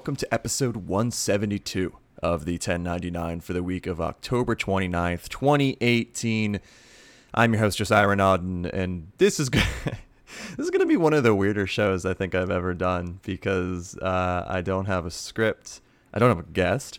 Welcome to episode 172 of the 1099 for the week of October 29th, 2018. I'm your host, Josiah Renaud, and, and this is this is going to be one of the weirder shows I think I've ever done because uh, I don't have a script. I don't have a guest.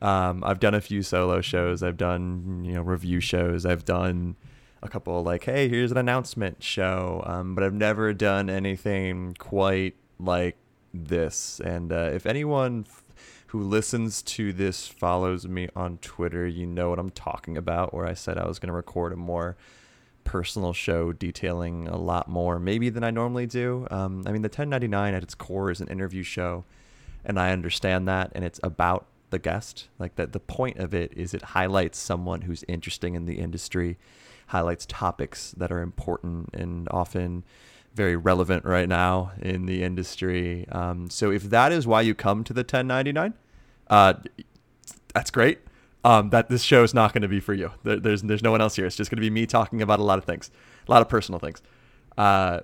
Um, I've done a few solo shows. I've done you know review shows. I've done a couple like, hey, here's an announcement show. Um, but I've never done anything quite like this. And uh, if anyone f- who listens to this follows me on Twitter, you know what I'm talking about. Where I said I was going to record a more personal show detailing a lot more maybe than I normally do. Um, I mean, the 1099 at its core is an interview show, and I understand that, and it's about the guest. Like that, the point of it is it highlights someone who's interesting in the industry, highlights topics that are important and often very relevant right now in the industry. Um, so if that is why you come to the 1099, uh, that's great. Um, that this show is not going to be for you. There, there's there's no one else here. It's just going to be me talking about a lot of things, a lot of personal things. Uh,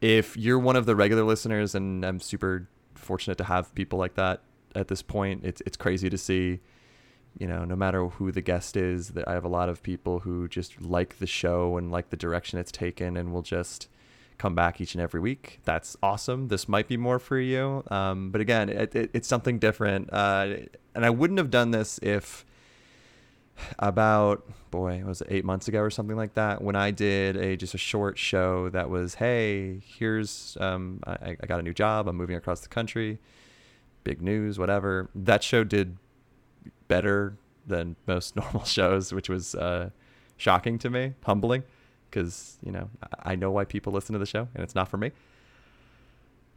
if you're one of the regular listeners, and I'm super fortunate to have people like that at this point, it's it's crazy to see. You know, no matter who the guest is, that I have a lot of people who just like the show and like the direction it's taken, and will just come back each and every week. That's awesome. This might be more for you, um, but again, it, it, it's something different. Uh, and I wouldn't have done this if about boy was it eight months ago or something like that when i did a just a short show that was hey here's um, I, I got a new job i'm moving across the country big news whatever that show did better than most normal shows which was uh, shocking to me humbling because you know i know why people listen to the show and it's not for me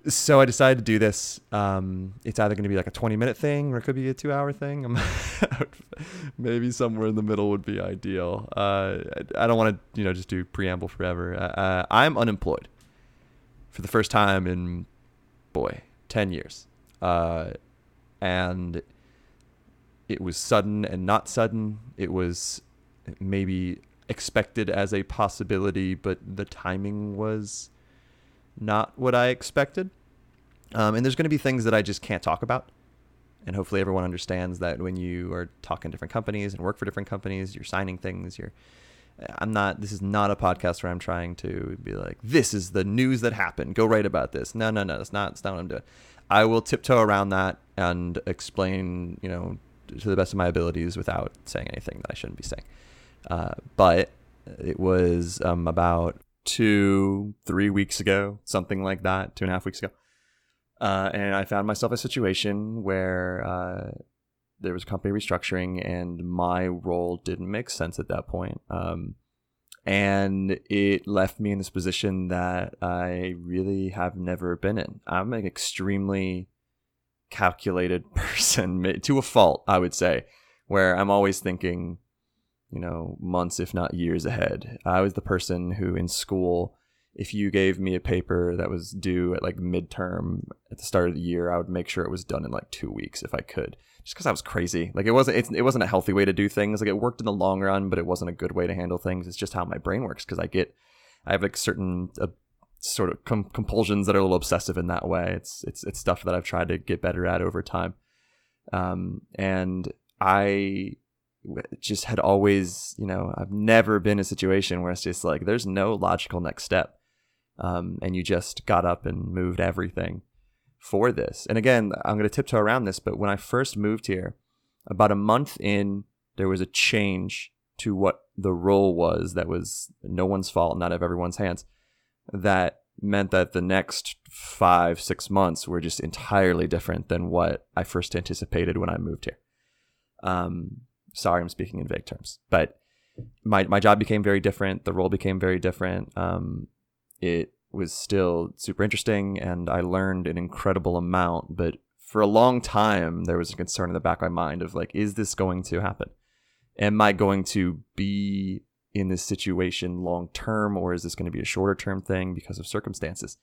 so I decided to do this. Um, it's either going to be like a 20 minute thing or it could be a two hour thing. Maybe somewhere in the middle would be ideal. Uh, I don't want to, you know, just do preamble forever. Uh, I'm unemployed for the first time in, boy, 10 years. Uh, and it was sudden and not sudden. It was maybe expected as a possibility, but the timing was not what I expected. Um, and there's going to be things that I just can't talk about. And hopefully everyone understands that when you are talking different companies and work for different companies, you're signing things. You're, I'm not. This is not a podcast where I'm trying to be like, this is the news that happened. Go write about this. No, no, no. That's not. That's not what I'm doing. I will tiptoe around that and explain, you know, to the best of my abilities without saying anything that I shouldn't be saying. Uh, but it was um, about two, three weeks ago, something like that, two and a half weeks ago. Uh, and I found myself a situation where uh, there was company restructuring, and my role didn't make sense at that point. Um, and it left me in this position that I really have never been in. I'm an extremely calculated person to a fault, I would say, where I'm always thinking, you know, months, if not years ahead. I was the person who in school, if you gave me a paper that was due at like midterm at the start of the year, I would make sure it was done in like two weeks if I could, just because I was crazy. Like it wasn't, it, wasn't a healthy way to do things. Like it worked in the long run, but it wasn't a good way to handle things. It's just how my brain works because I get, I have like certain uh, sort of com- compulsions that are a little obsessive in that way. It's it's it's stuff that I've tried to get better at over time, um, and I just had always, you know, I've never been in a situation where it's just like there's no logical next step. Um, and you just got up and moved everything for this. And again, I'm going to tiptoe around this, but when I first moved here, about a month in, there was a change to what the role was that was no one's fault, not of everyone's hands. That meant that the next five, six months were just entirely different than what I first anticipated when I moved here. Um, sorry, I'm speaking in vague terms, but my my job became very different. The role became very different. Um, it was still super interesting, and I learned an incredible amount. But for a long time, there was a concern in the back of my mind of like, is this going to happen? Am I going to be in this situation long term, or is this going to be a shorter term thing because of circumstances?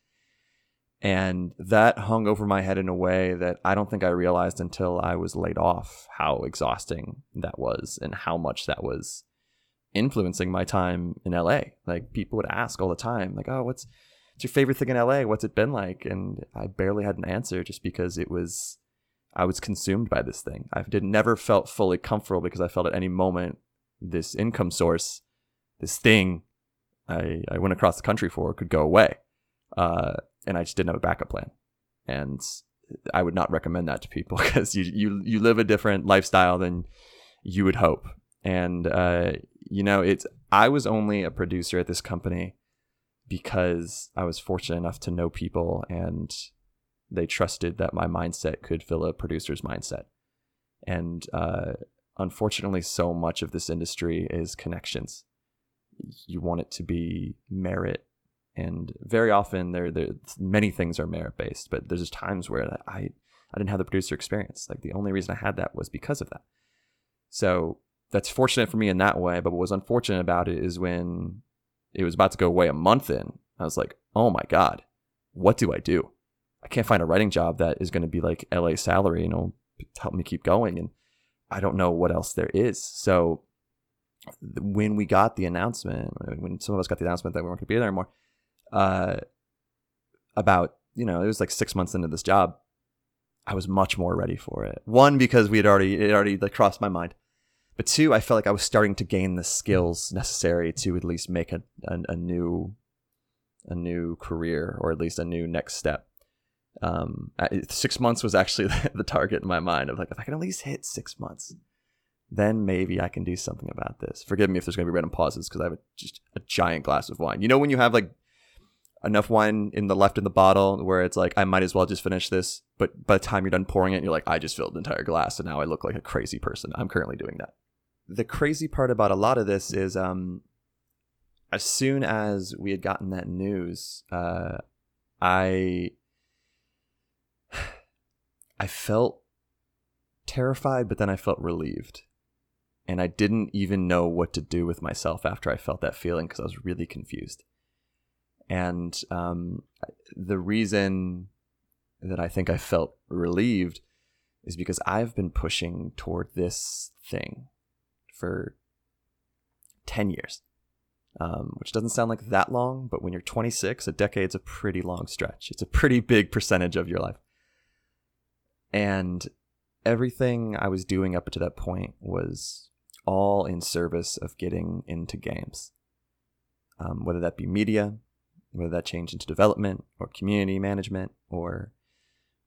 And that hung over my head in a way that I don't think I realized until I was laid off how exhausting that was and how much that was influencing my time in LA. Like people would ask all the time, like, oh, what's what's your favorite thing in LA? What's it been like? And I barely had an answer just because it was I was consumed by this thing. I did never felt fully comfortable because I felt at any moment this income source, this thing I, I went across the country for could go away. Uh, and I just didn't have a backup plan. And I would not recommend that to people because you, you, you live a different lifestyle than you would hope. And, uh, you know, it's, I was only a producer at this company because I was fortunate enough to know people and they trusted that my mindset could fill a producer's mindset. And uh, unfortunately, so much of this industry is connections. You want it to be merit, and very often there, there many things are merit based. But there's just times where I I didn't have the producer experience. Like the only reason I had that was because of that. So that's fortunate for me in that way. But what was unfortunate about it is when it was about to go away a month in, I was like, oh my god, what do I do? I can't find a writing job that is going to be like LA salary, you know, help me keep going. And I don't know what else there is. So when we got the announcement, when some of us got the announcement that we weren't going to be there anymore, uh, about, you know, it was like six months into this job, I was much more ready for it. One, because we had already, it already like crossed my mind. But two, I felt like I was starting to gain the skills necessary to at least make a, a, a new, a new career or at least a new next step um, six months was actually the target in my mind of like if I can at least hit six months, then maybe I can do something about this. Forgive me if there's going to be random pauses because I have a, just a giant glass of wine. You know when you have like enough wine in the left in the bottle where it's like I might as well just finish this, but by the time you're done pouring it, you're like I just filled the entire glass and now I look like a crazy person. I'm currently doing that. The crazy part about a lot of this is um, as soon as we had gotten that news, uh, I I felt terrified, but then I felt relieved. And I didn't even know what to do with myself after I felt that feeling because I was really confused. And um, the reason that I think I felt relieved is because I've been pushing toward this thing for 10 years, um, which doesn't sound like that long, but when you're 26, a decade's a pretty long stretch. It's a pretty big percentage of your life. And everything I was doing up to that point was all in service of getting into games. Um, whether that be media, whether that change into development or community management or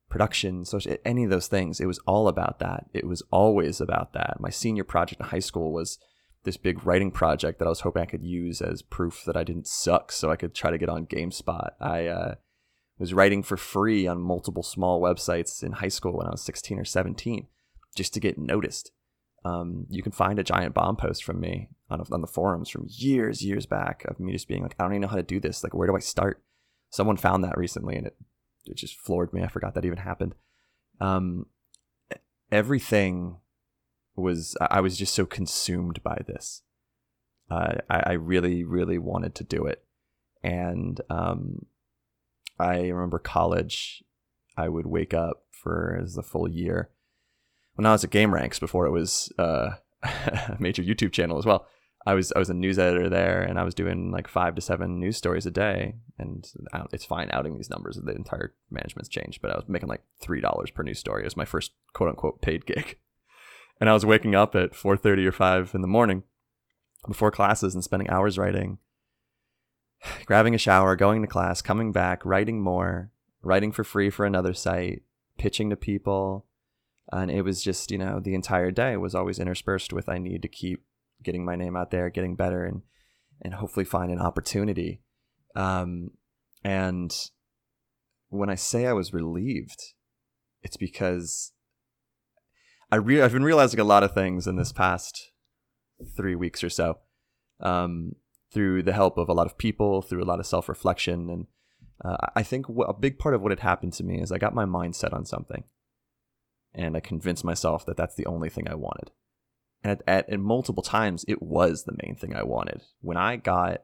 production, social, any of those things, it was all about that. It was always about that. My senior project in high school was this big writing project that I was hoping I could use as proof that I didn't suck so I could try to get on GameSpot. I, uh, was writing for free on multiple small websites in high school when I was 16 or 17 just to get noticed. Um, you can find a Giant Bomb post from me on, on the forums from years, years back of me just being like, I don't even know how to do this. Like, where do I start? Someone found that recently and it, it just floored me. I forgot that even happened. Um, everything was, I was just so consumed by this. Uh, I, I really, really wanted to do it. And um, I remember college, I would wake up for the full year when I was at Game Rant before it was uh, a major YouTube channel as well. I was I was a news editor there, and I was doing like five to seven news stories a day. And it's fine outing these numbers; the entire management's changed. But I was making like three dollars per news story. It was my first quote unquote paid gig, and I was waking up at four thirty or five in the morning before classes and spending hours writing grabbing a shower, going to class, coming back, writing more, writing for free for another site, pitching to people. And it was just, you know, the entire day was always interspersed with I need to keep getting my name out there, getting better, and and hopefully find an opportunity. Um, and when I say I was relieved, it's because I re- I've been realizing a lot of things in this past three weeks or so. Um, through the help of a lot of people, through a lot of self reflection. And uh, I think a big part of what had happened to me is I got my mindset on something and I convinced myself that that's the only thing I wanted. And at, at, at, multiple times, it was the main thing I wanted. When I got,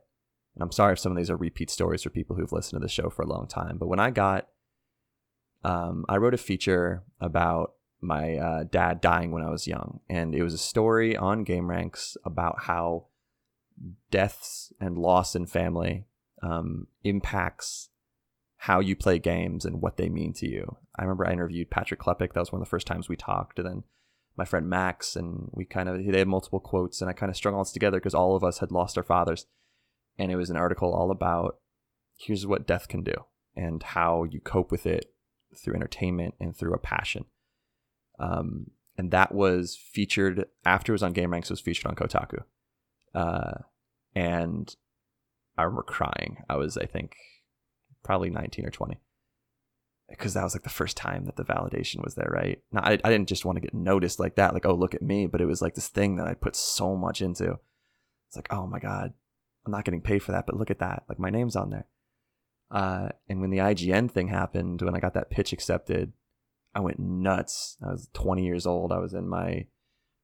and I'm sorry if some of these are repeat stories for people who've listened to the show for a long time, but when I got, um, I wrote a feature about my uh, dad dying when I was young, and it was a story on Game Rant about how deaths and loss in family um, impacts how you play games and what they mean to you. I remember I interviewed Patrick Klepek. That was one of the first times we talked. And then my friend Max, and we kind of, they had multiple quotes, and I kind of strung all this together because all of us had lost our fathers. And it was an article all about here's what death can do and how you cope with it through entertainment and through a passion. Um, and that was featured after it was on Game Rant. It was featured on Kotaku, uh, and I remember crying. I was, I think, probably 19 or 20 because that was like the first time that the validation was there right? Now I, I didn't just want to get noticed like that like oh look at me but it was like this thing that i put so much into. It's like oh my god i'm not getting paid for that but look at that like my name's on there. Uh, and when the IGN thing happened when i got that pitch accepted i went nuts. I was 20 years old. I was in my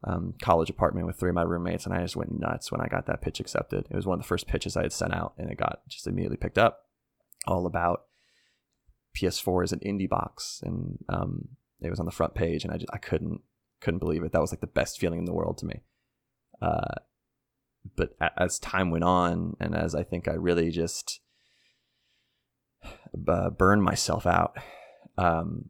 um, college apartment with three of my roommates and i just went nuts when i got that pitch accepted. It was one of the first pitches i had sent out and it got just immediately picked up all about PS4 as an indie box, and um, it was on the front page, and I just I couldn't couldn't believe it. That was like the best feeling in the world to me. Uh, but as time went on, and as I think I really just burned myself out, um,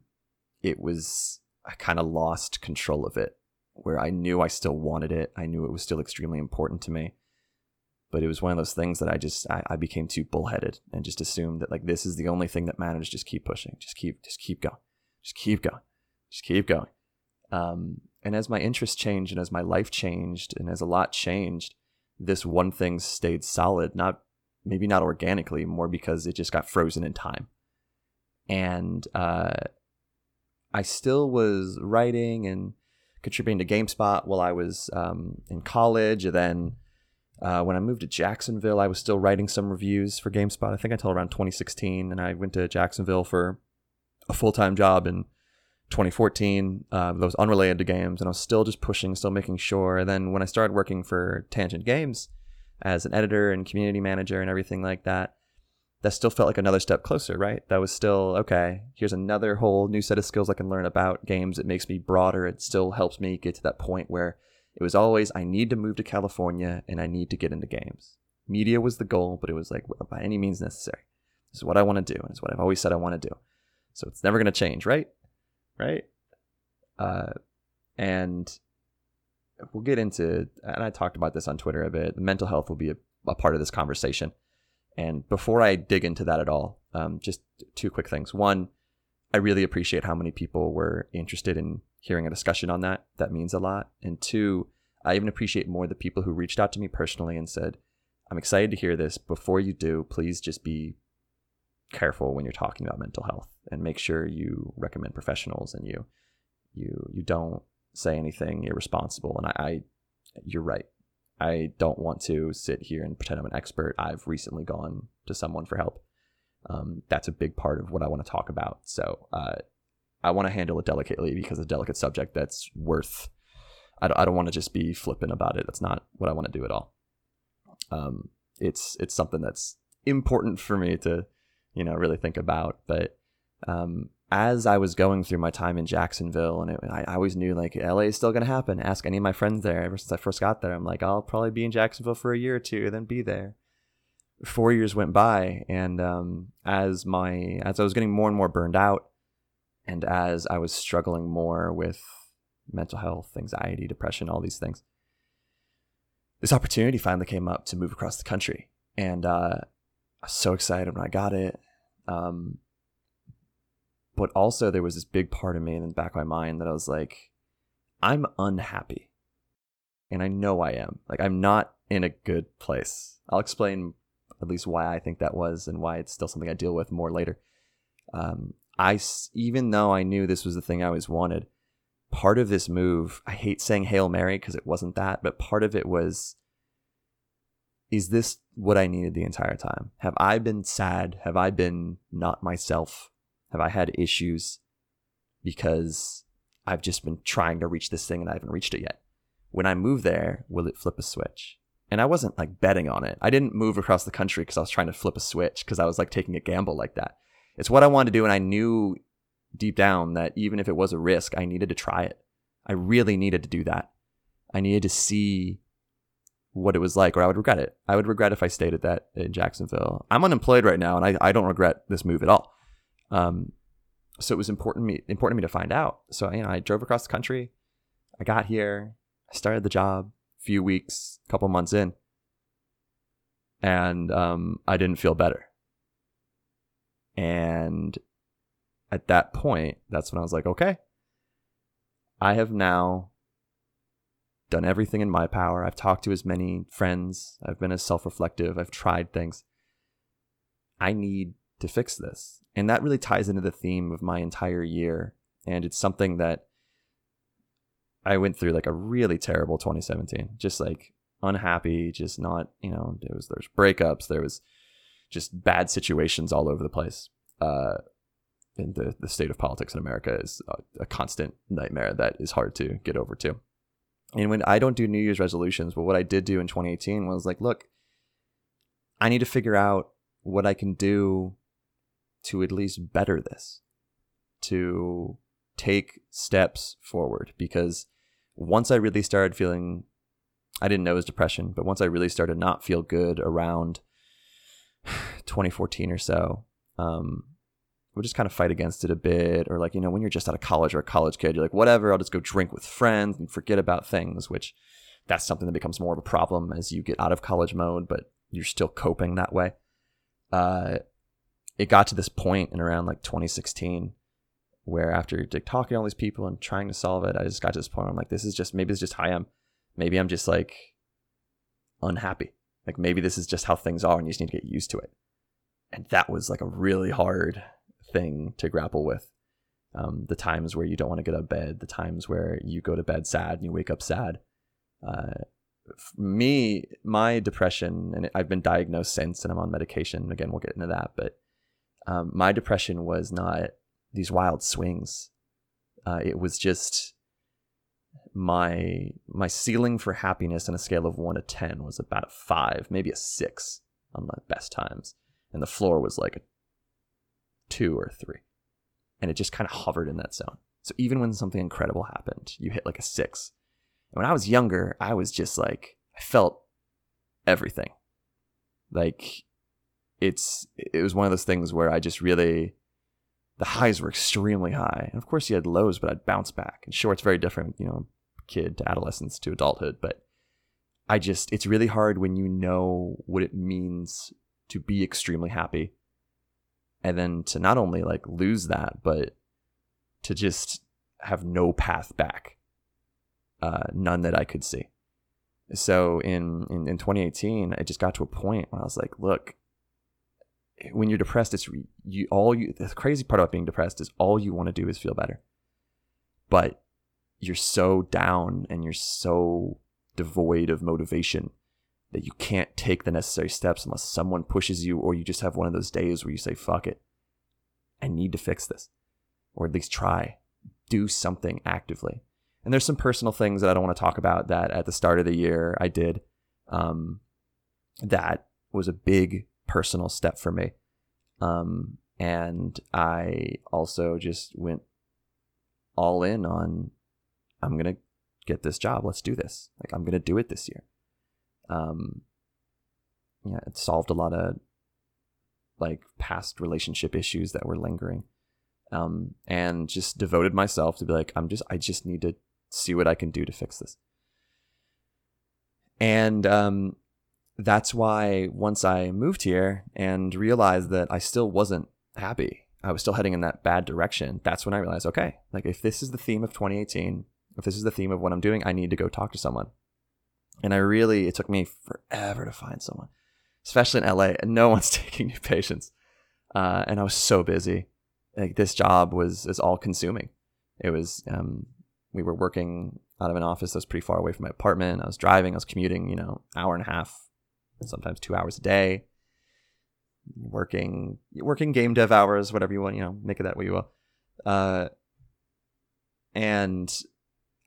it was I kind of lost control of it. Where I knew I still wanted it, I knew it was still extremely important to me, but it was one of those things that I just I, I, became too bullheaded and just assumed that like this is the only thing that matters. Just keep pushing. Just keep just keep going. Just keep going. Just keep going. Um, and as my interests changed and as my life changed and as a lot changed, this one thing stayed solid. Not maybe not organically, more because it just got frozen in time. And uh, I still was writing and contributing to GameSpot while I was um, in college, and then uh, when I moved to Jacksonville, I was still writing some reviews for GameSpot. I think until around 2016, and I went to Jacksonville for a full time job in 2014 uh, that was unrelated to games, and I was still just pushing, still making sure. And then when I started working for Tangent Games as an editor and community manager and everything like that, that still felt like another step closer, right? That was still okay. Here's another whole new set of skills I can learn about games. It makes me broader. It still helps me get to that point where it was always, I need to move to California and I need to get into games. Media was the goal, but it was like, by any means necessary. This is what I want to do, and it's what I've always said I want to do. So it's never going to change, right? Right? Uh, and we'll get into, and I talked about this on Twitter a bit. Mental health will be a, a part of this conversation. And before I dig into that at all, um, just two quick things. One, I really appreciate how many people were interested in hearing a discussion on that. That means a lot. And two, I even appreciate more the people who reached out to me personally and said, I'm excited to hear this. Before you do, please just be careful when you're talking about mental health and make sure you recommend professionals and you you you don't say anything irresponsible. And I, I you're right. I don't want to sit here and pretend I'm an expert. I've recently gone to someone for help. Um, that's a big part of what I want to talk about. So uh, I want to handle it delicately because it's a delicate subject that's worth. I don't, I don't want to just be flippant about it. That's not what I want to do at all. Um, it's it's something that's important for me to, you know, really think about. But um, as I was going through my time in Jacksonville, and it, I, always knew like LA is still going to happen. Ask any of my friends there. Ever since I first got there, I'm like, I'll probably be in Jacksonville for a year or two, then be there. Four years went by, and um, as my as I was getting more and more burned out, and as I was struggling more with mental health, anxiety, depression, all these things, this opportunity finally came up to move across the country. And uh, I was so excited when I got it. Um, but also, there was this big part of me in the back of my mind that I was like, I'm unhappy. And I know I am. Like, I'm not in a good place. I'll explain at least why I think that was and why it's still something I deal with more later. Um, I even though I knew this was the thing I always wanted, part of this move, I hate saying Hail Mary because it wasn't that, but part of it was is this what I needed the entire time? Have I been sad? Have I been not myself? Have I had issues because I've just been trying to reach this thing and I haven't reached it yet? When I move there, will it flip a switch? And I wasn't like betting on it. I didn't move across the country because I was trying to flip a switch because I was like taking a gamble like that it's what I wanted to do. And I knew deep down that even if it was a risk, I needed to try it. I really needed to do that. I needed to see what it was like, or I would regret it. I would regret if I stayed at that in Jacksonville. I'm unemployed right now, and I, I don't regret this move at all. Um, so it was important me important to me to find out. So you know, I drove across the country. I got here. I started the job. A few weeks, couple months in, and um, I didn't feel better. And at that point, that's when I was like, okay, I have now done everything in my power. I've talked to as many friends. I've been as self reflective. I've tried things. I need to fix this. And that really ties into the theme of my entire year. And it's something that I went through like a really terrible 2017. Just like unhappy, just not, you know, there was there's breakups, there was just bad situations all over the place. Uh, and the, the state of politics in America is a, a constant nightmare that is hard to get over to. And when I don't do New Year's resolutions, but what I did do in 2018 was like, look, I need to figure out what I can do to at least better this, to take steps forward. Because once I really started feeling, I didn't know it was depression, but once I really started not feel good around 2014 or so, um, we'll just kind of fight against it a bit. Or like, you know, when you're just out of college or a college kid, you're like, whatever, I'll just go drink with friends and forget about things, which that's something that becomes more of a problem as you get out of college mode, but you're still coping that way. Uh, it got to this point in around like 2016 where after talking to all these people and trying to solve it, I just got to this point. I'm like, this is just maybe it's just how I am. Maybe I'm just like unhappy. Like maybe this is just how things are, and you just need to get used to it. And that was like a really hard thing to grapple with. Um, the times where you don't want to get out of bed, the times where you go to bed sad and you wake up sad. Uh, me, my depression, and I've been diagnosed since, and I'm on medication. Again, we'll get into that, but um, my depression was not these wild swings. Uh, it was just my my ceiling for happiness on a scale of one to ten was about a five, maybe a six on my best times, and the floor was like a two or three, and it just kind of hovered in that zone. So even when something incredible happened, you hit like a six. And when I was younger, I was just like I felt everything. Like it's it was one of those things where I just really the highs were extremely high. And of course you had lows, but I'd bounce back. And sure, it's very different, you know, kid to adolescence to adulthood, but I just it's really hard when you know what it means to be extremely happy and then to not only like lose that, but to just have no path back. Uh, none that I could see. So in, in, in 2018, I just got to a point where I was like, look, when you're depressed, it's you all you. The crazy part about being depressed is all you want to do is feel better, but you're so down and you're so devoid of motivation that you can't take the necessary steps unless someone pushes you, or you just have one of those days where you say, "Fuck it, I need to fix this," or at least try, do something actively. And there's some personal things that I don't want to talk about that at the start of the year I did. Um, that was a big personal step for me. Um, and I also just went all in on I'm gonna get this job. Let's do this. Like I'm gonna do it this year. Um, yeah, it solved a lot of like past relationship issues that were lingering. Um, and just devoted myself to be like, I'm just, I just need to see what I can do to fix this. And um, that's why once I moved here and realized that I still wasn't happy, I was still heading in that bad direction. That's when I realized, okay, like if this is the theme of 2018, if this is the theme of what I'm doing, I need to go talk to someone. And I really, it took me forever to find someone, especially in LA, and no one's taking new patients. Uh, and I was so busy. Like this job was is all consuming. It was um, we were working out of an office that was pretty far away from my apartment. I was driving, I was commuting, you know, hour and a half sometimes two hours a day, working working game dev hours, whatever you want, you know, make it that way you will. Uh, and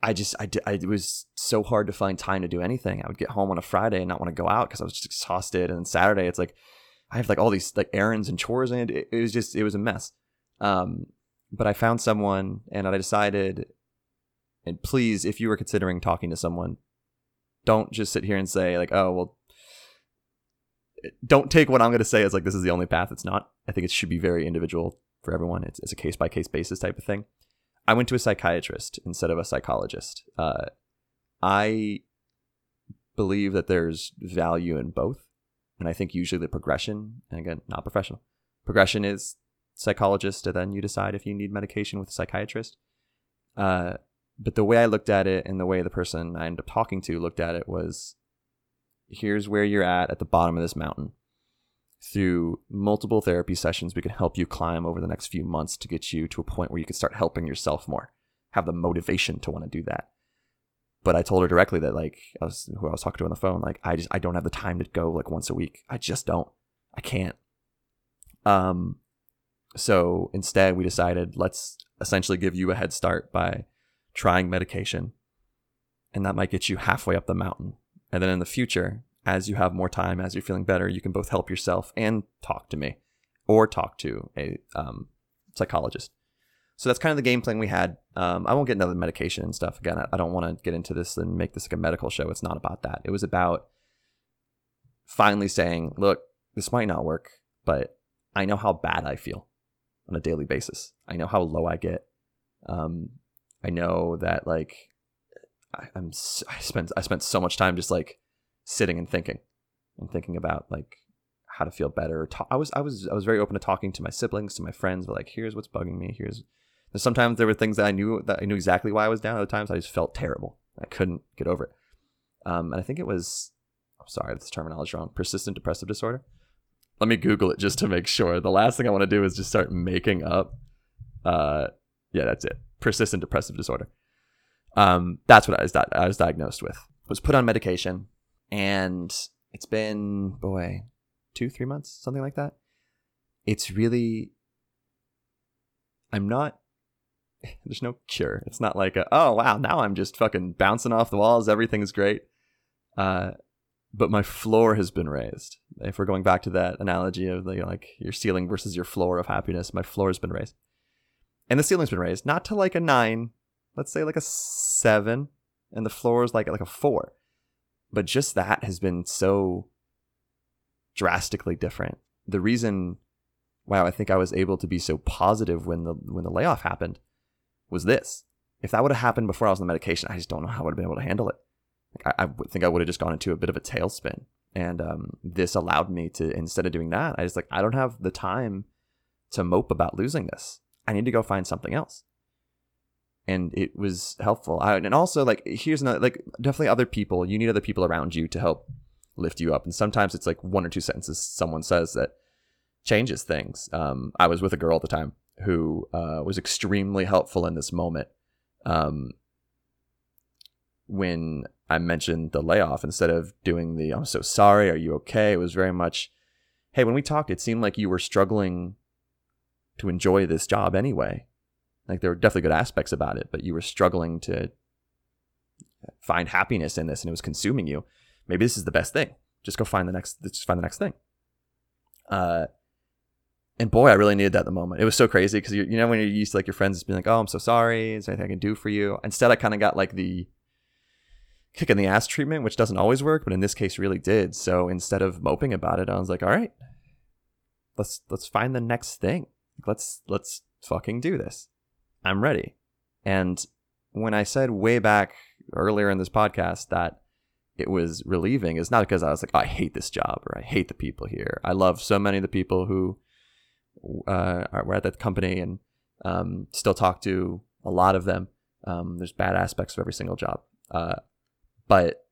I just I, I it was so hard to find time to do anything. I would get home on a Friday and not want to go out because I was just exhausted. And Saturday, it's like I have like all these like errands and chores, and it, it was just it was a mess. Um, but I found someone, and I decided. And please, if you were considering talking to someone, don't just sit here and say like, oh well. Don't take what I'm going to say as like this is the only path. It's not. I think it should be very individual for everyone. It's, it's a case by case basis type of thing. I went to a psychiatrist instead of a psychologist. Uh, I believe that there's value in both. And I think usually the progression, and again, not professional, progression is psychologist, and then you decide if you need medication with a psychiatrist. Uh, but the way I looked at it and the way the person I ended up talking to looked at it was here's where you're at at the bottom of this mountain. Through multiple therapy sessions, we can help you climb over the next few months to get you to a point where you can start helping yourself more, have the motivation to want to do that but I told her directly that like I was who I was talking to on the phone, like I just I don't have the time to go like once a week. I just don't. I can't. Um so instead we decided let's essentially give you a head start by trying medication. And that might get you halfway up the mountain. And then in the future, as you have more time, as you're feeling better, you can both help yourself and talk to me or talk to a um, psychologist. So that's kind of the game plan we had. Um, I won't get into the medication and stuff again. I, I don't want to get into this and make this like a medical show. It's not about that. It was about finally saying, look, this might not work, but I know how bad I feel on a daily basis. I know how low I get. Um, I know that like I, I'm I spent I spent so much time just like sitting and thinking and thinking about like how to feel better. I was I was I was very open to talking to my siblings, to my friends, but like here's what's bugging me. Here's sometimes there were things that I knew that I knew exactly why I was down. Other times I just felt terrible. I couldn't get over it. Um, and I think it was, I'm sorry, this terminology is wrong. Persistent depressive disorder. Let me Google it just to make sure. The last thing I want to do is just start making up. Uh, yeah, that's it. Persistent depressive disorder. Um, that's what I was, di- I was diagnosed with. Was put on medication, and it's been boy, two, three months, something like that. It's really. I'm not there's no cure. It's not like, a, oh wow, now I'm just fucking bouncing off the walls. Everything's great. Uh, but my floor has been raised. If we're going back to that analogy of you know, like your ceiling versus your floor of happiness, my floor has been raised, and the ceiling's been raised not to like a nine, let's say like a seven, and the floor is like like a four. But just that has been so drastically different. The reason wow, I think I was able to be so positive when the when the layoff happened was this. If that would have happened before I was on the medication, I just don't know how I would have been able to handle it. Like, I, I think I would have just gone into a bit of a tailspin. And um, this allowed me to, instead of doing that, I just like, I don't have the time to mope about losing this. I need to go find something else. And it was helpful. I, and also, like, here's another, like, definitely other people, you need other people around you to help lift you up. And sometimes it's like one or two sentences someone says that changes things. Um, I was with a girl at the time who uh, was extremely helpful in this moment. Um, when I mentioned the layoff, instead of doing the "I'm so sorry, are you okay?" it was very much, "Hey, when we talked, it seemed like you were struggling to enjoy this job anyway. Like there were definitely good aspects about it, but you were struggling to find happiness in this, and it was consuming you. Maybe this is the best thing. Just go find the next. Just find the next thing." Uh, and boy, I really needed that at the moment. It was so crazy because you you know when you're used to like your friends being like, "Oh, I'm so sorry. Is there anything I can do for you?" Instead, I kind of got like the kick in the ass treatment, which doesn't always work, but in this case, really did. So instead of moping about it, I was like, "All right, let's let's find the next thing. Let's let's fucking do this. I'm ready." And when I said way back earlier in this podcast that it was relieving, is not because I was like, oh, "I hate this job" or "I hate the people here." I love so many of the people who uh, we're at that company and um, still talk to a lot of them. Um, there's bad aspects of every single job, uh, but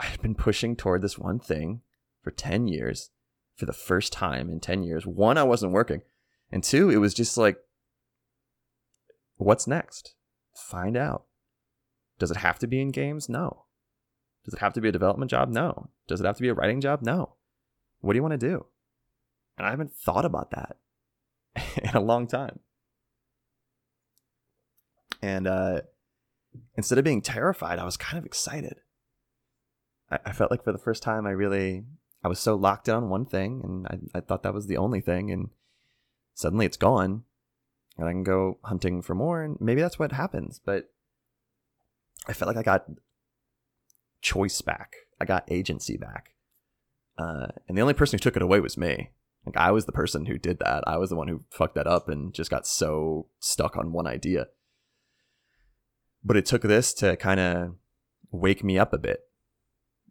I've been pushing toward this one thing for 10 years for the first time in 10 years. One, I wasn't working. And two, it was just like, what's next? Find out. Does it have to be in games? No. Does it have to be a development job? No. Does it have to be a writing job? No. What do you want to do? And I haven't thought about that in a long time. And uh, instead of being terrified, I was kind of excited. I, I, felt like for the first time, I really, I was so locked in on one thing, and I, I thought that was the only thing, and suddenly it's gone, and I can go hunting for more, and maybe that's what happens. But I felt like I got choice back. I got agency back. Uh, and the only person who took it away was me. Like I was the person who did that. I was the one who fucked that up and just got so stuck on one idea. But it took this to kind of wake me up a bit.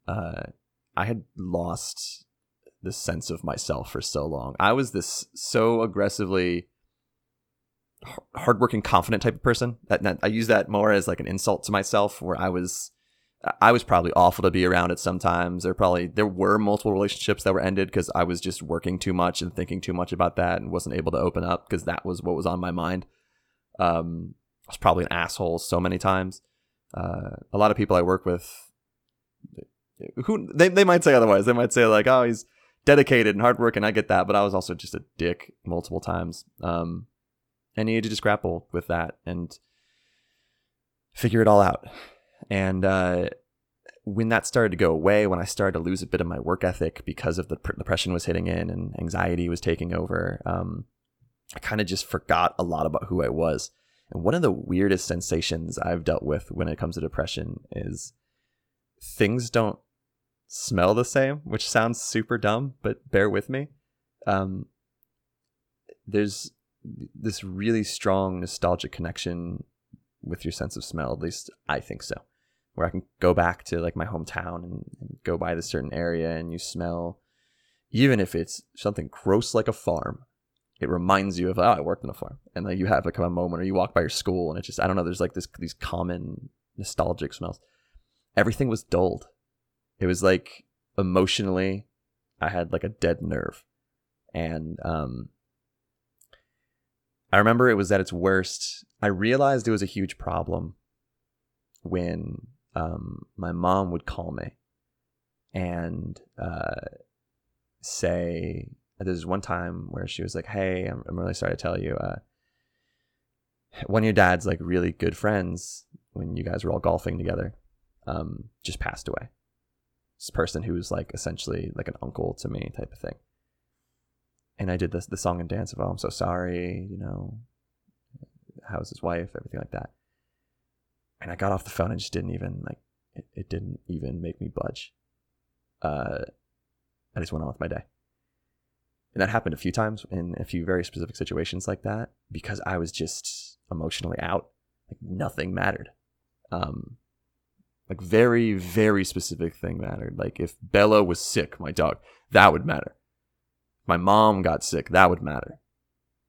Uh, I had lost the sense of myself for so long. I was this so aggressively hardworking, confident type of person. That, that I use that more as like an insult to myself, where I was I was probably awful to be around at sometimes. There probably there were multiple relationships that were ended because I was just working too much and thinking too much about that and wasn't able to open up because that was what was on my mind. Um, I was probably an asshole so many times. Uh, a lot of people I work with, who they they might say otherwise. They might say like, "Oh, he's dedicated and hardworking." I get that, but I was also just a dick multiple times. Um, and you need to just grapple with that and figure it all out. And uh, when that started to go away, when I started to lose a bit of my work ethic because of the depression was hitting in and anxiety was taking over, um, I kind of just forgot a lot about who I was. And one of the weirdest sensations I've dealt with when it comes to depression is things don't smell the same, which sounds super dumb, but bear with me. Um, there's this really strong nostalgic connection with your sense of smell. At least I think so. Where I can go back to like my hometown and, and go by this certain area and you smell, even if it's something gross like a farm, it reminds you of oh I worked on a farm, and like you have like a moment, or you walk by your school and it's just I don't know. There's like this these common nostalgic smells. Everything was dulled. It was like emotionally, I had like a dead nerve, and um, I remember it was at its worst. I realized it was a huge problem when um, my mom would call me and uh, say, there's one time where she was like, Hey, I'm, I'm really sorry to tell you, uh, one of your dad's like really good friends when you guys were all golfing together um, just passed away. This person who was like essentially like an uncle to me type of thing and I did this the song and dance of oh I'm so sorry, you know, how's his wife, everything like that. And I got off the phone and just didn't even like it, it didn't even make me budge. Uh, I just went on with my day. And that happened a few times in a few very specific situations like that because I was just emotionally out. Like nothing mattered. Um, like very, very specific thing mattered. Like if Bella was sick, my dog, that would matter my mom got sick, that would matter.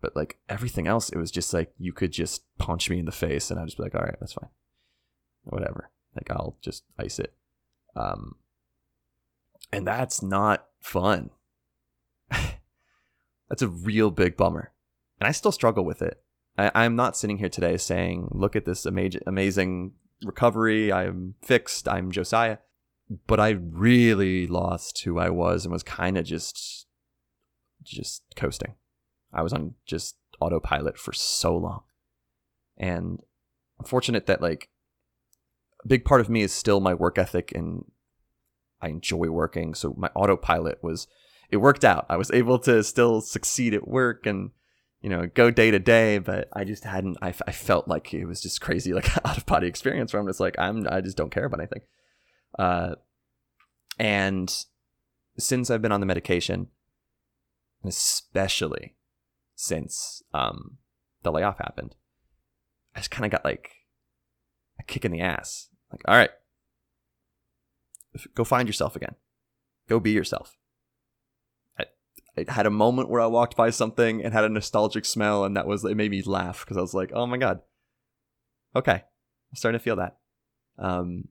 But like everything else, it was just like you could just punch me in the face and I'd just be like, all right, that's fine. Whatever. Like I'll just ice it. Um, and that's not fun. that's a real big bummer. And I still struggle with it. I, am not sitting here today saying, look at this amazing, amazing recovery. I'm fixed. I'm Josiah. But I really lost who I was and was kind of just just coasting. I was on just autopilot for so long. And I'm fortunate that like a big part of me is still my work ethic and I enjoy working. So my autopilot was it worked out. I was able to still succeed at work and you know go day to day, but I just hadn't. I, I felt like it was just crazy, like out of body experience where I'm just like I'm. I just don't care about anything. Uh, and since I've been on the medication, especially since um, the layoff happened, I just kind of got like a kick in the ass. Like, all right, go find yourself again. Go be yourself. I, I had a moment where I walked by something and had a nostalgic smell, and that was it made me laugh because I was like, oh my god, okay, I'm starting to feel that. Um,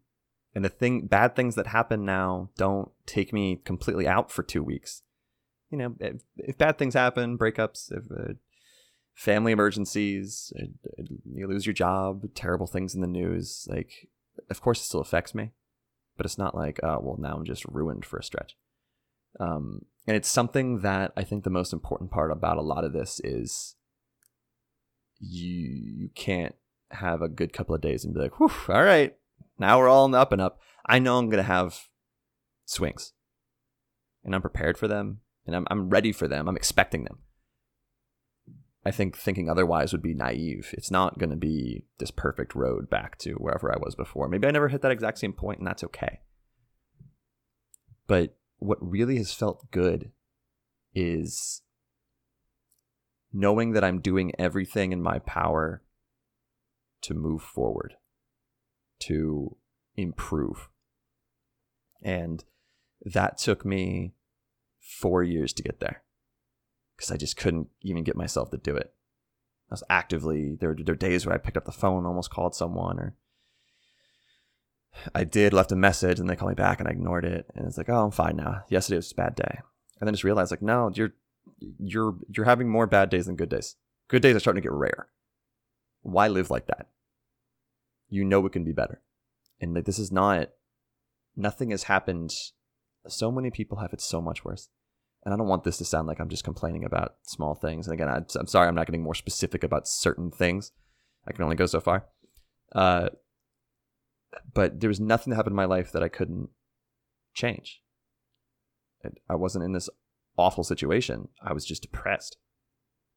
and the thing, bad things that happen now don't take me completely out for two weeks you know, if, if bad things happen, breakups, if uh, family emergencies, you lose your job, terrible things in the news, like, of course, it still affects me, but it's not like, oh, well, now I'm just ruined for a stretch. Um, and it's something that I think the most important part about a lot of this is you you can't have a good couple of days and be like, Whew, all right, now we're all the up and up. I know I'm gonna have swings, and I'm prepared for them and I'm I'm ready for them. I'm expecting them. I think thinking otherwise would be naive. It's not going to be this perfect road back to wherever I was before. Maybe I never hit that exact same point, and that's okay. But what really has felt good is knowing that I'm doing everything in my power to move forward, to improve. And that took me four years to get there because I just couldn't even get myself to do it. I was actively, there, there were days where I picked up the phone, almost called someone, or I did, left a message, and they called me back, and I ignored it. And it's like, oh, I'm fine now. Yesterday was a bad day. And then just realized, like, no, you're you're you're having more bad days than good days. Good days are starting to get rare. Why live like that? You know it can be better. And like this is not nothing has happened. So many people have it so much worse. And I don't want this to sound like I'm just complaining about small things. And again, I, am sorry I'm not getting more specific about certain things. I can only go so far. Uh, but there was nothing that happened in my life that I couldn't change. I wasn't in this awful situation. I was just depressed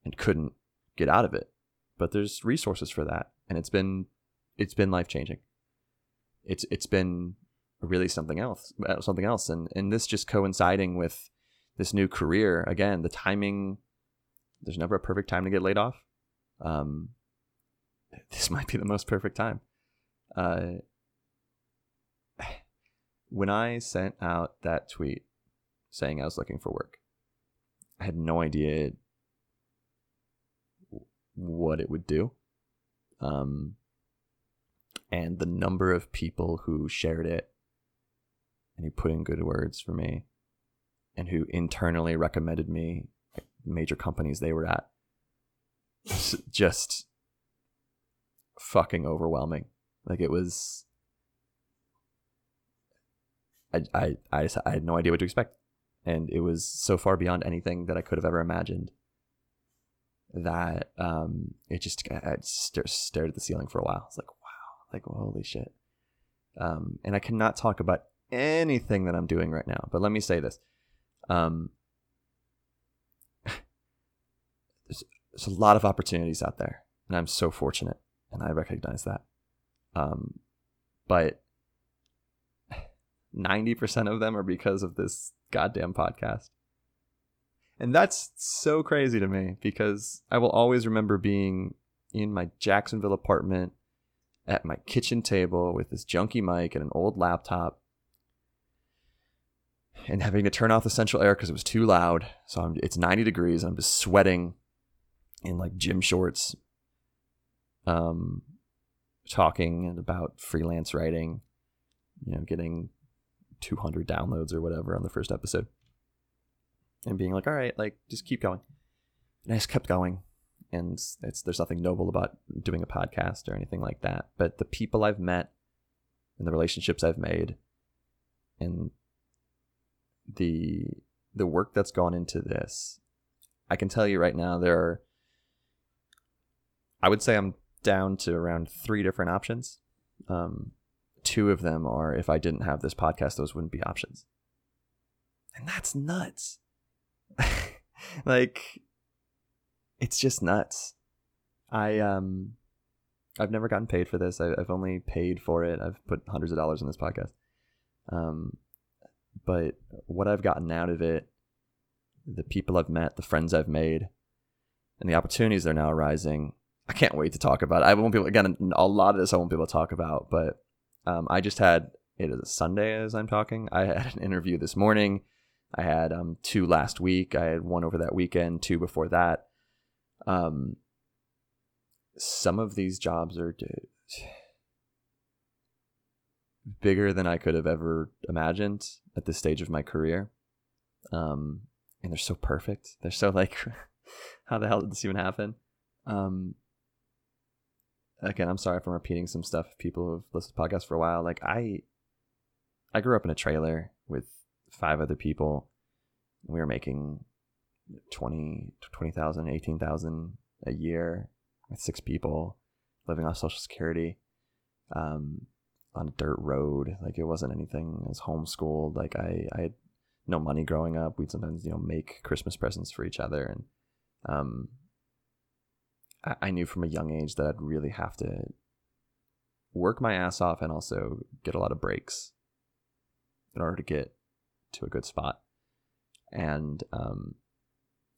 and couldn't get out of it. But there's resources for that, and it's been it's been life changing. It's it's been really something else, something else, and and this just coinciding with this new career again. The timing, there's never a perfect time to get laid off. Um, this might be the most perfect time. Uh, when I sent out that tweet saying I was looking for work, I had no idea what it would do. Um, and the number of people who shared it and who put in good words for me and who internally recommended me major companies they were at just fucking overwhelming like it was I, I, I, just, I had no idea what to expect and it was so far beyond anything that I could have ever imagined that um, it just I just stared at the ceiling for a while. It's like wow, like holy shit. Um, and I cannot talk about anything that I'm doing right now. But let me say this: um, there's, there's a lot of opportunities out there, and I'm so fortunate, and I recognize that. Um, but 90% of them are because of this goddamn podcast. And that's so crazy to me because I will always remember being in my Jacksonville apartment at my kitchen table with this junky mic and an old laptop and having to turn off the central air because it was too loud. So I'm, it's 90 degrees. I'm just sweating in like gym shorts, um, talking about freelance writing, you know, getting 200 downloads or whatever on the first episode and being like all right like just keep going and i just kept going and it's there's nothing noble about doing a podcast or anything like that but the people i've met and the relationships i've made and the the work that's gone into this i can tell you right now there are i would say i'm down to around three different options um, two of them are if I didn't have this podcast, those wouldn't be options. And that's nuts. like it's just nuts. I um I've never gotten paid for this. I, have only paid for it. I've put hundreds of dollars in this podcast. Um, but what I've gotten out of it, the people I've met, the friends I've made, and the opportunities that are now arising, I can't wait to talk about. It. I won't be able, again a lot of this I won't be able to talk about, but um, I just had it is a Sunday as I'm talking. I had an interview this morning. I had um, two last week. I had one over that weekend, two before that. Um, some of these jobs are bigger than I could have ever imagined at this stage of my career. Um, and they're so perfect. They're so like, how the hell did this even happen? Um, again, I'm sorry if I'm repeating some stuff. People who have listened to podcasts for a while, like I, I grew up in a trailer with five other people. We were making 20, 20,000, 18,000 a year with six people living off social security, um, on a dirt road. Like it wasn't anything. I was homeschooled. Like I, I had no money growing up. We'd sometimes, you know, make Christmas presents for each other. And, um, I knew from a young age that I'd really have to work my ass off and also get a lot of breaks in order to get to a good spot. And um,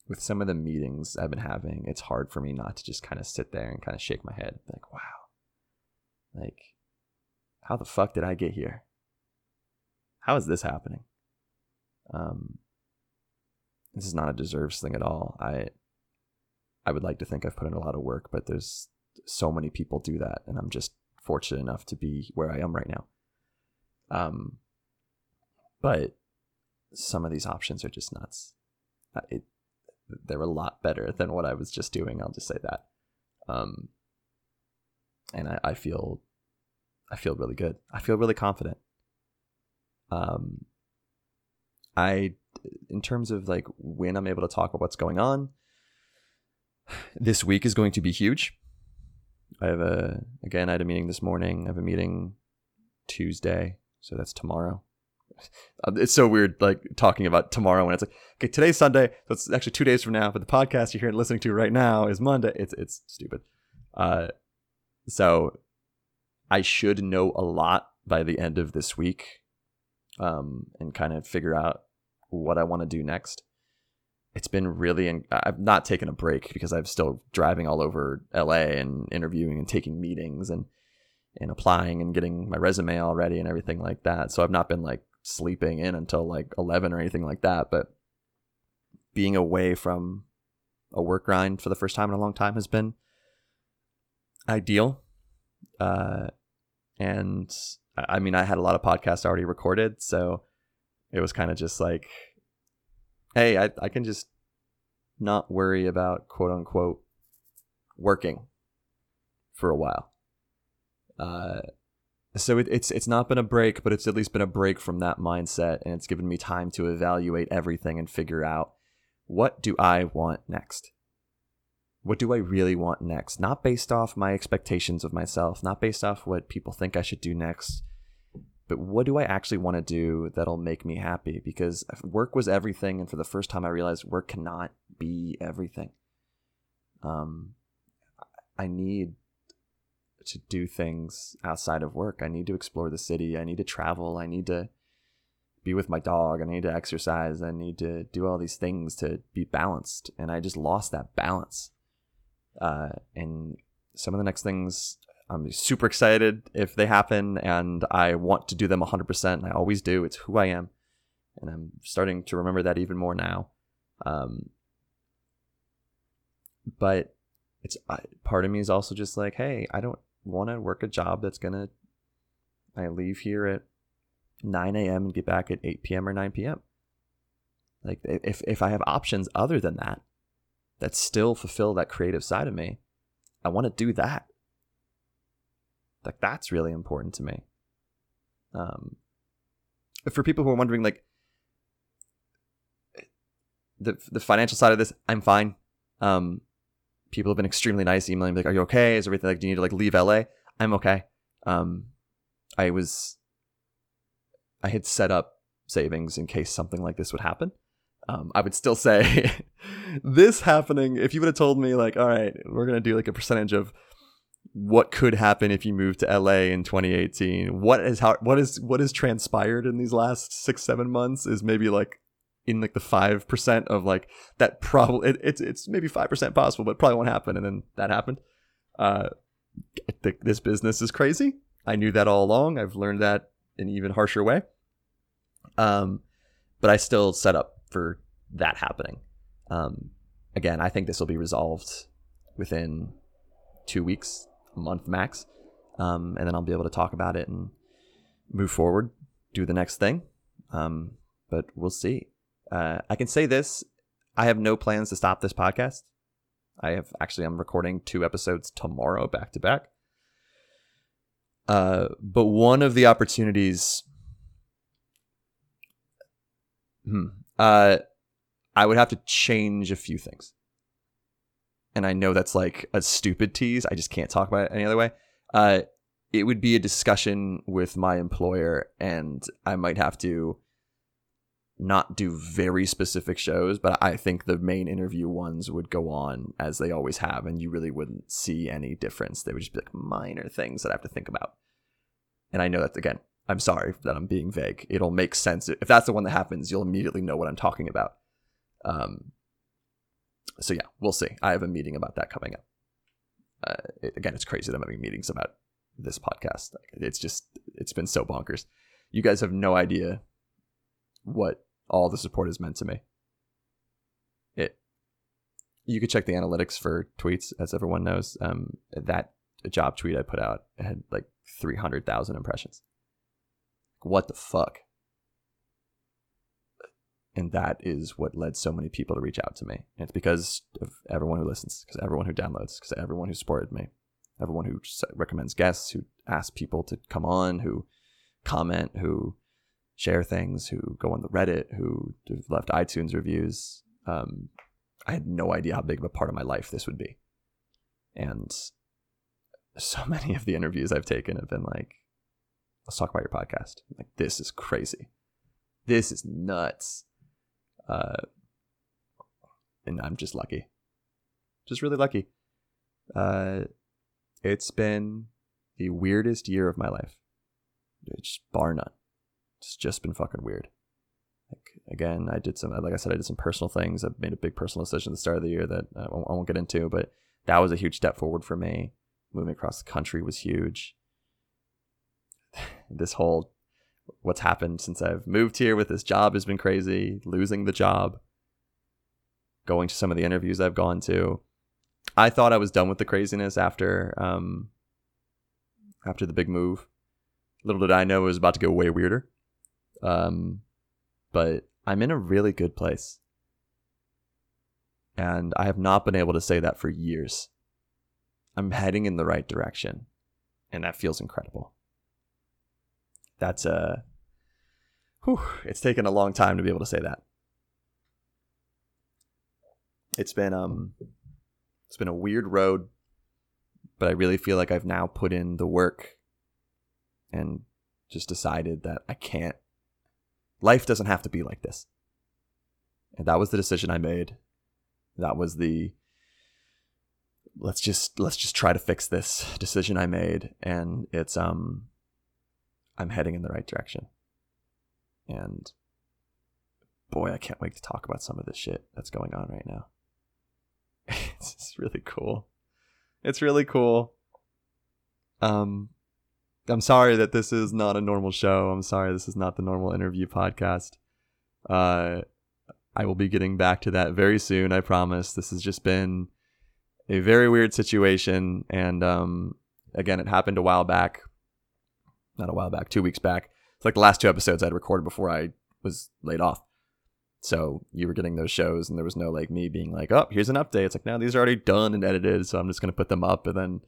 with some of the meetings I've been having, it's hard for me not to just kind of sit there and kind of shake my head, like, wow, like, how the fuck did I get here? How is this happening? Um, this is not a deserves thing at all. I, I would like to think I've put in a lot of work, but there's so many people do that, and I'm just fortunate enough to be where I am right now. Um, but some of these options are just nuts. It, they're a lot better than what I was just doing. I'll just say that. Um, and I, I feel, I feel really good. I feel really confident. Um, I, in terms of like when I'm able to talk about what's going on, this week is going to be huge. I have a again. I had a meeting this morning. I have a meeting Tuesday, so that's tomorrow. Uh, it's so weird, like talking about tomorrow when it's like, okay, today's Sunday, so it's actually two days from now. But the podcast you're here listening to right now is Monday. It's it's stupid. Uh, so I should know a lot by the end of this week, um, and kind of figure out what I want to do next. It's been really, in, I've not taken a break because I'm still driving all over LA and interviewing and taking meetings and and applying and getting my resume all ready and everything like that. So I've not been like sleeping in until like 11 or anything like that. But being away from a work grind for the first time in a long time has been ideal. Uh, and I mean, I had a lot of podcasts already recorded, so it was kind of just like, hey, I, I can just not worry about quote unquote working for a while. Uh, so it, it's it's not been a break, but it's at least been a break from that mindset, and it's given me time to evaluate everything and figure out what do I want next. What do I really want next? Not based off my expectations of myself, not based off what people think I should do next, but what do I actually want to do that'll make me happy? Because work was everything, and for the first time, I realized work cannot be everything. Um, I need to do things outside of work. I need to explore the city. I need to travel. I need to be with my dog. I need to exercise. I need to do all these things to be balanced. And I just lost that balance. Uh, and some of the next things, I'm super excited if they happen, and I want to do them 100%. I always do. It's who I am. And I'm starting to remember that even more now. Um, but it's part of me is also just like, hey, I don't want to work a job that's gonna I leave here at 9 a.m. and get back at 8 p.m. or 9 p.m. Like if if I have options other than that that still fulfill that creative side of me, I want to do that. Like that's really important to me. Um, for people who are wondering, like the the financial side of this, I'm fine. Um, people have been extremely nice, emailing me like, "Are you okay? Is everything like? Do you need to like leave LA?" I'm okay. Um, I was, I had set up savings in case something like this would happen. Um, I would still say this happening. If you would have told me like, "All right, we're gonna do like a percentage of what could happen if you move to LA in 2018," what is how what is what has transpired in these last six seven months is maybe like in like the five percent of like that probably it, it's it's maybe five percent possible, but probably won't happen. And then that happened. Uh, th- this business is crazy. I knew that all along. I've learned that in even harsher way. Um, but I still set up for that happening. Um, again, I think this will be resolved within two weeks, a month max, um, and then I'll be able to talk about it and move forward, do the next thing. Um, but we'll see. Uh, I can say this: I have no plans to stop this podcast. I have actually I'm recording two episodes tomorrow back to back. Uh, but one of the opportunities, hmm, uh, I would have to change a few things, and I know that's like a stupid tease. I just can't talk about it any other way. Uh, it would be a discussion with my employer, and I might have to not do very specific shows, but I think the main interview ones would go on as they always have, and you really wouldn't see any difference. They would just be like minor things that I have to think about. And I know that again, I'm sorry that I'm being vague. It'll make sense. If that's the one that happens, you'll immediately know what I'm talking about. Um, so yeah, we'll see. I have a meeting about that coming up. Uh, it, again, it's crazy that I'm having meetings about this podcast. It's just, it's been so bonkers. You guys have no idea what all the support has meant to me. It, you could check the analytics for tweets, as everyone knows. Um, that job tweet I put out had like 300,000 impressions. What the fuck? And that is what led so many people to reach out to me. And it's because of everyone who listens, because everyone who downloads, because everyone who supported me, everyone who recommends guests, who asks people to come on, who comment, who share things, who go on the Reddit, who left iTunes reviews. Um, I had no idea how big of a part of my life this would be. And so many of the interviews I've taken have been like, let's talk about your podcast. like, this is crazy. This is nuts. Uh, and I'm just lucky. Just really lucky. Uh, it's been the weirdest year of my life. It's bar none. It's just been fucking weird. Like again, I did some, like I said, I did some personal things. I made a big personal decision at the start of the year that I won't, I won't get into, but that was a huge step forward for me. Moving across the country was huge. This whole what's happened since I've moved here with this job has been crazy. Losing the job, going to some of the interviews I've gone to. I thought I was done with the craziness after um, after the big move. Little did I know it was about to go way weirder. Um, but I'm in a really good place. And I have not been able to say that for years. I'm heading in the right direction. And that feels incredible. That's a. Uh, whew, it's taken a long time to be able to say that. It's been um it's been a weird road, but I really feel like I've now put in the work and just decided that I can't life doesn't have to be like this. And that was the decision I made. That was the let's just let's just try to fix this decision I made and it's um I'm heading in the right direction. And boy, I can't wait to talk about some of this shit that's going on right now. it's really cool. It's really cool. Um I'm sorry that this is not a normal show. I'm sorry this is not the normal interview podcast. Uh I will be getting back to that very soon, I promise. This has just been a very weird situation and um again, it happened a while back not a while back, two weeks back. It's like the last two episodes I'd recorded before I was laid off. So you were getting those shows, and there was no like me being like, "Oh, here's an update." It's like, now these are already done and edited, so I'm just gonna put them up and then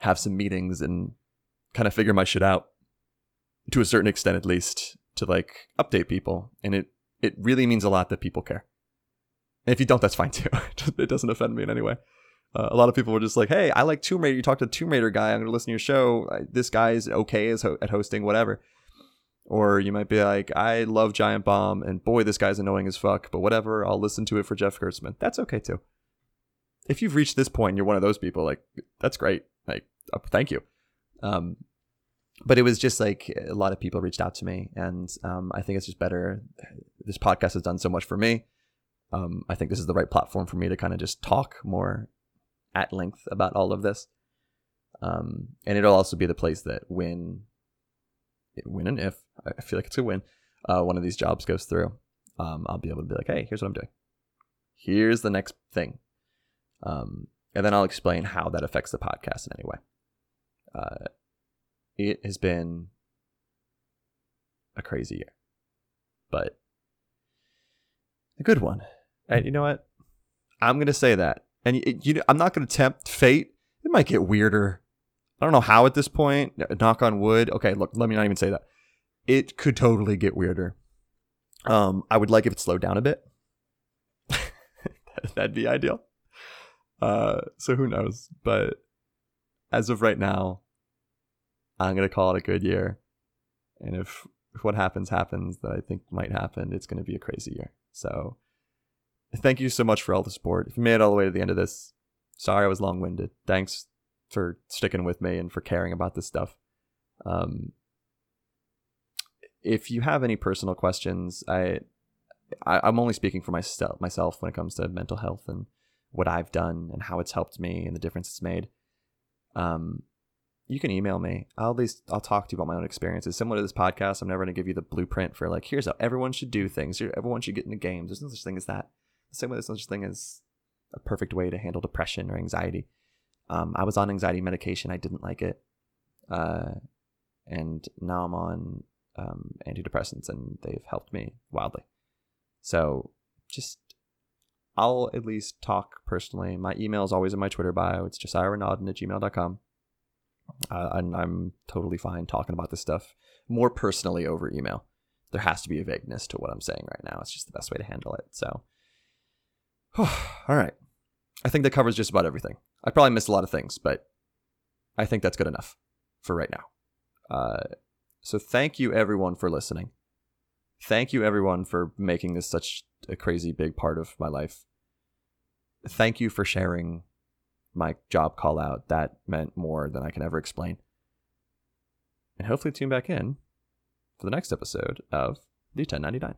have some meetings and kind of figure my shit out to a certain extent, at least, to like update people. And it it really means a lot that people care. And if you don't, that's fine too. it doesn't offend me in any way. Uh, a lot of people were just like, "Hey, I like Tomb Raider. You talked to the Tomb Raider guy. I'm going to listen to your show. This guy is okay as ho- at hosting, whatever." Or you might be like, "I love Giant Bomb, and boy, this guy's annoying as fuck, but whatever. I'll listen to it for Jeff Gerstmann. That's okay too." If you've reached this point, and you're one of those people. Like, that's great. Like, uh, thank you. Um, but it was just like a lot of people reached out to me, and um, I think it's just better. This podcast has done so much for me. Um, I think this is the right platform for me to kind of just talk more at length about all of this. Um, and it'll also be the place that when, when and if I feel like it's a win, uh, one of these jobs goes through, um, I'll be able to be like, hey, here's what I'm doing. Here's the next thing. Um, and then I'll explain how that affects the podcast in any way. Uh, it has been a crazy year, but a good one. And you know what? I'm going to say that and you know, I'm not going to tempt fate. It might get weirder. I don't know how at this point. Knock on wood. Okay, look, let me not even say that. It could totally get weirder. Um, I would like if it slowed down a bit. That'd be ideal. Uh, so who knows? But as of right now, I'm gonna call it a good year. And if if what happens happens that I think might happen, it's gonna be a crazy year. So thank you so much for all the support. If you made it all the way to the end of this, sorry I was long winded. Thanks for sticking with me and for caring about this stuff. Um, if you have any personal questions, I, I am only speaking for myself myself when it comes to mental health and what I've done and how it's helped me and the difference it's made. Um, you can email me. I'll at least I'll talk to you about my own experiences. Similar to this podcast, I'm never going to give you the blueprint for like here's how everyone should do things. Everyone should get into games. There's no such thing as that. The same way there's no such thing as a perfect way to handle depression or anxiety. Um, I was on anxiety medication. I didn't like it, uh, and now I'm on um, antidepressants, and they've helped me wildly. So just I'll at least talk personally. My email is always in my Twitter bio. It's josiahrenaudin at gmail.com. Uh, and I'm totally fine talking about this stuff more personally over email. There has to be a vagueness to what I'm saying right now. It's just the best way to handle it. So, all right. I think that covers just about everything. I probably missed a lot of things, but I think that's good enough for right now. Uh, so, thank you everyone for listening. Thank you everyone for making this such a crazy big part of my life. Thank you for sharing my job call out. That meant more than I can ever explain. And hopefully tune back in for the next episode of the 1099.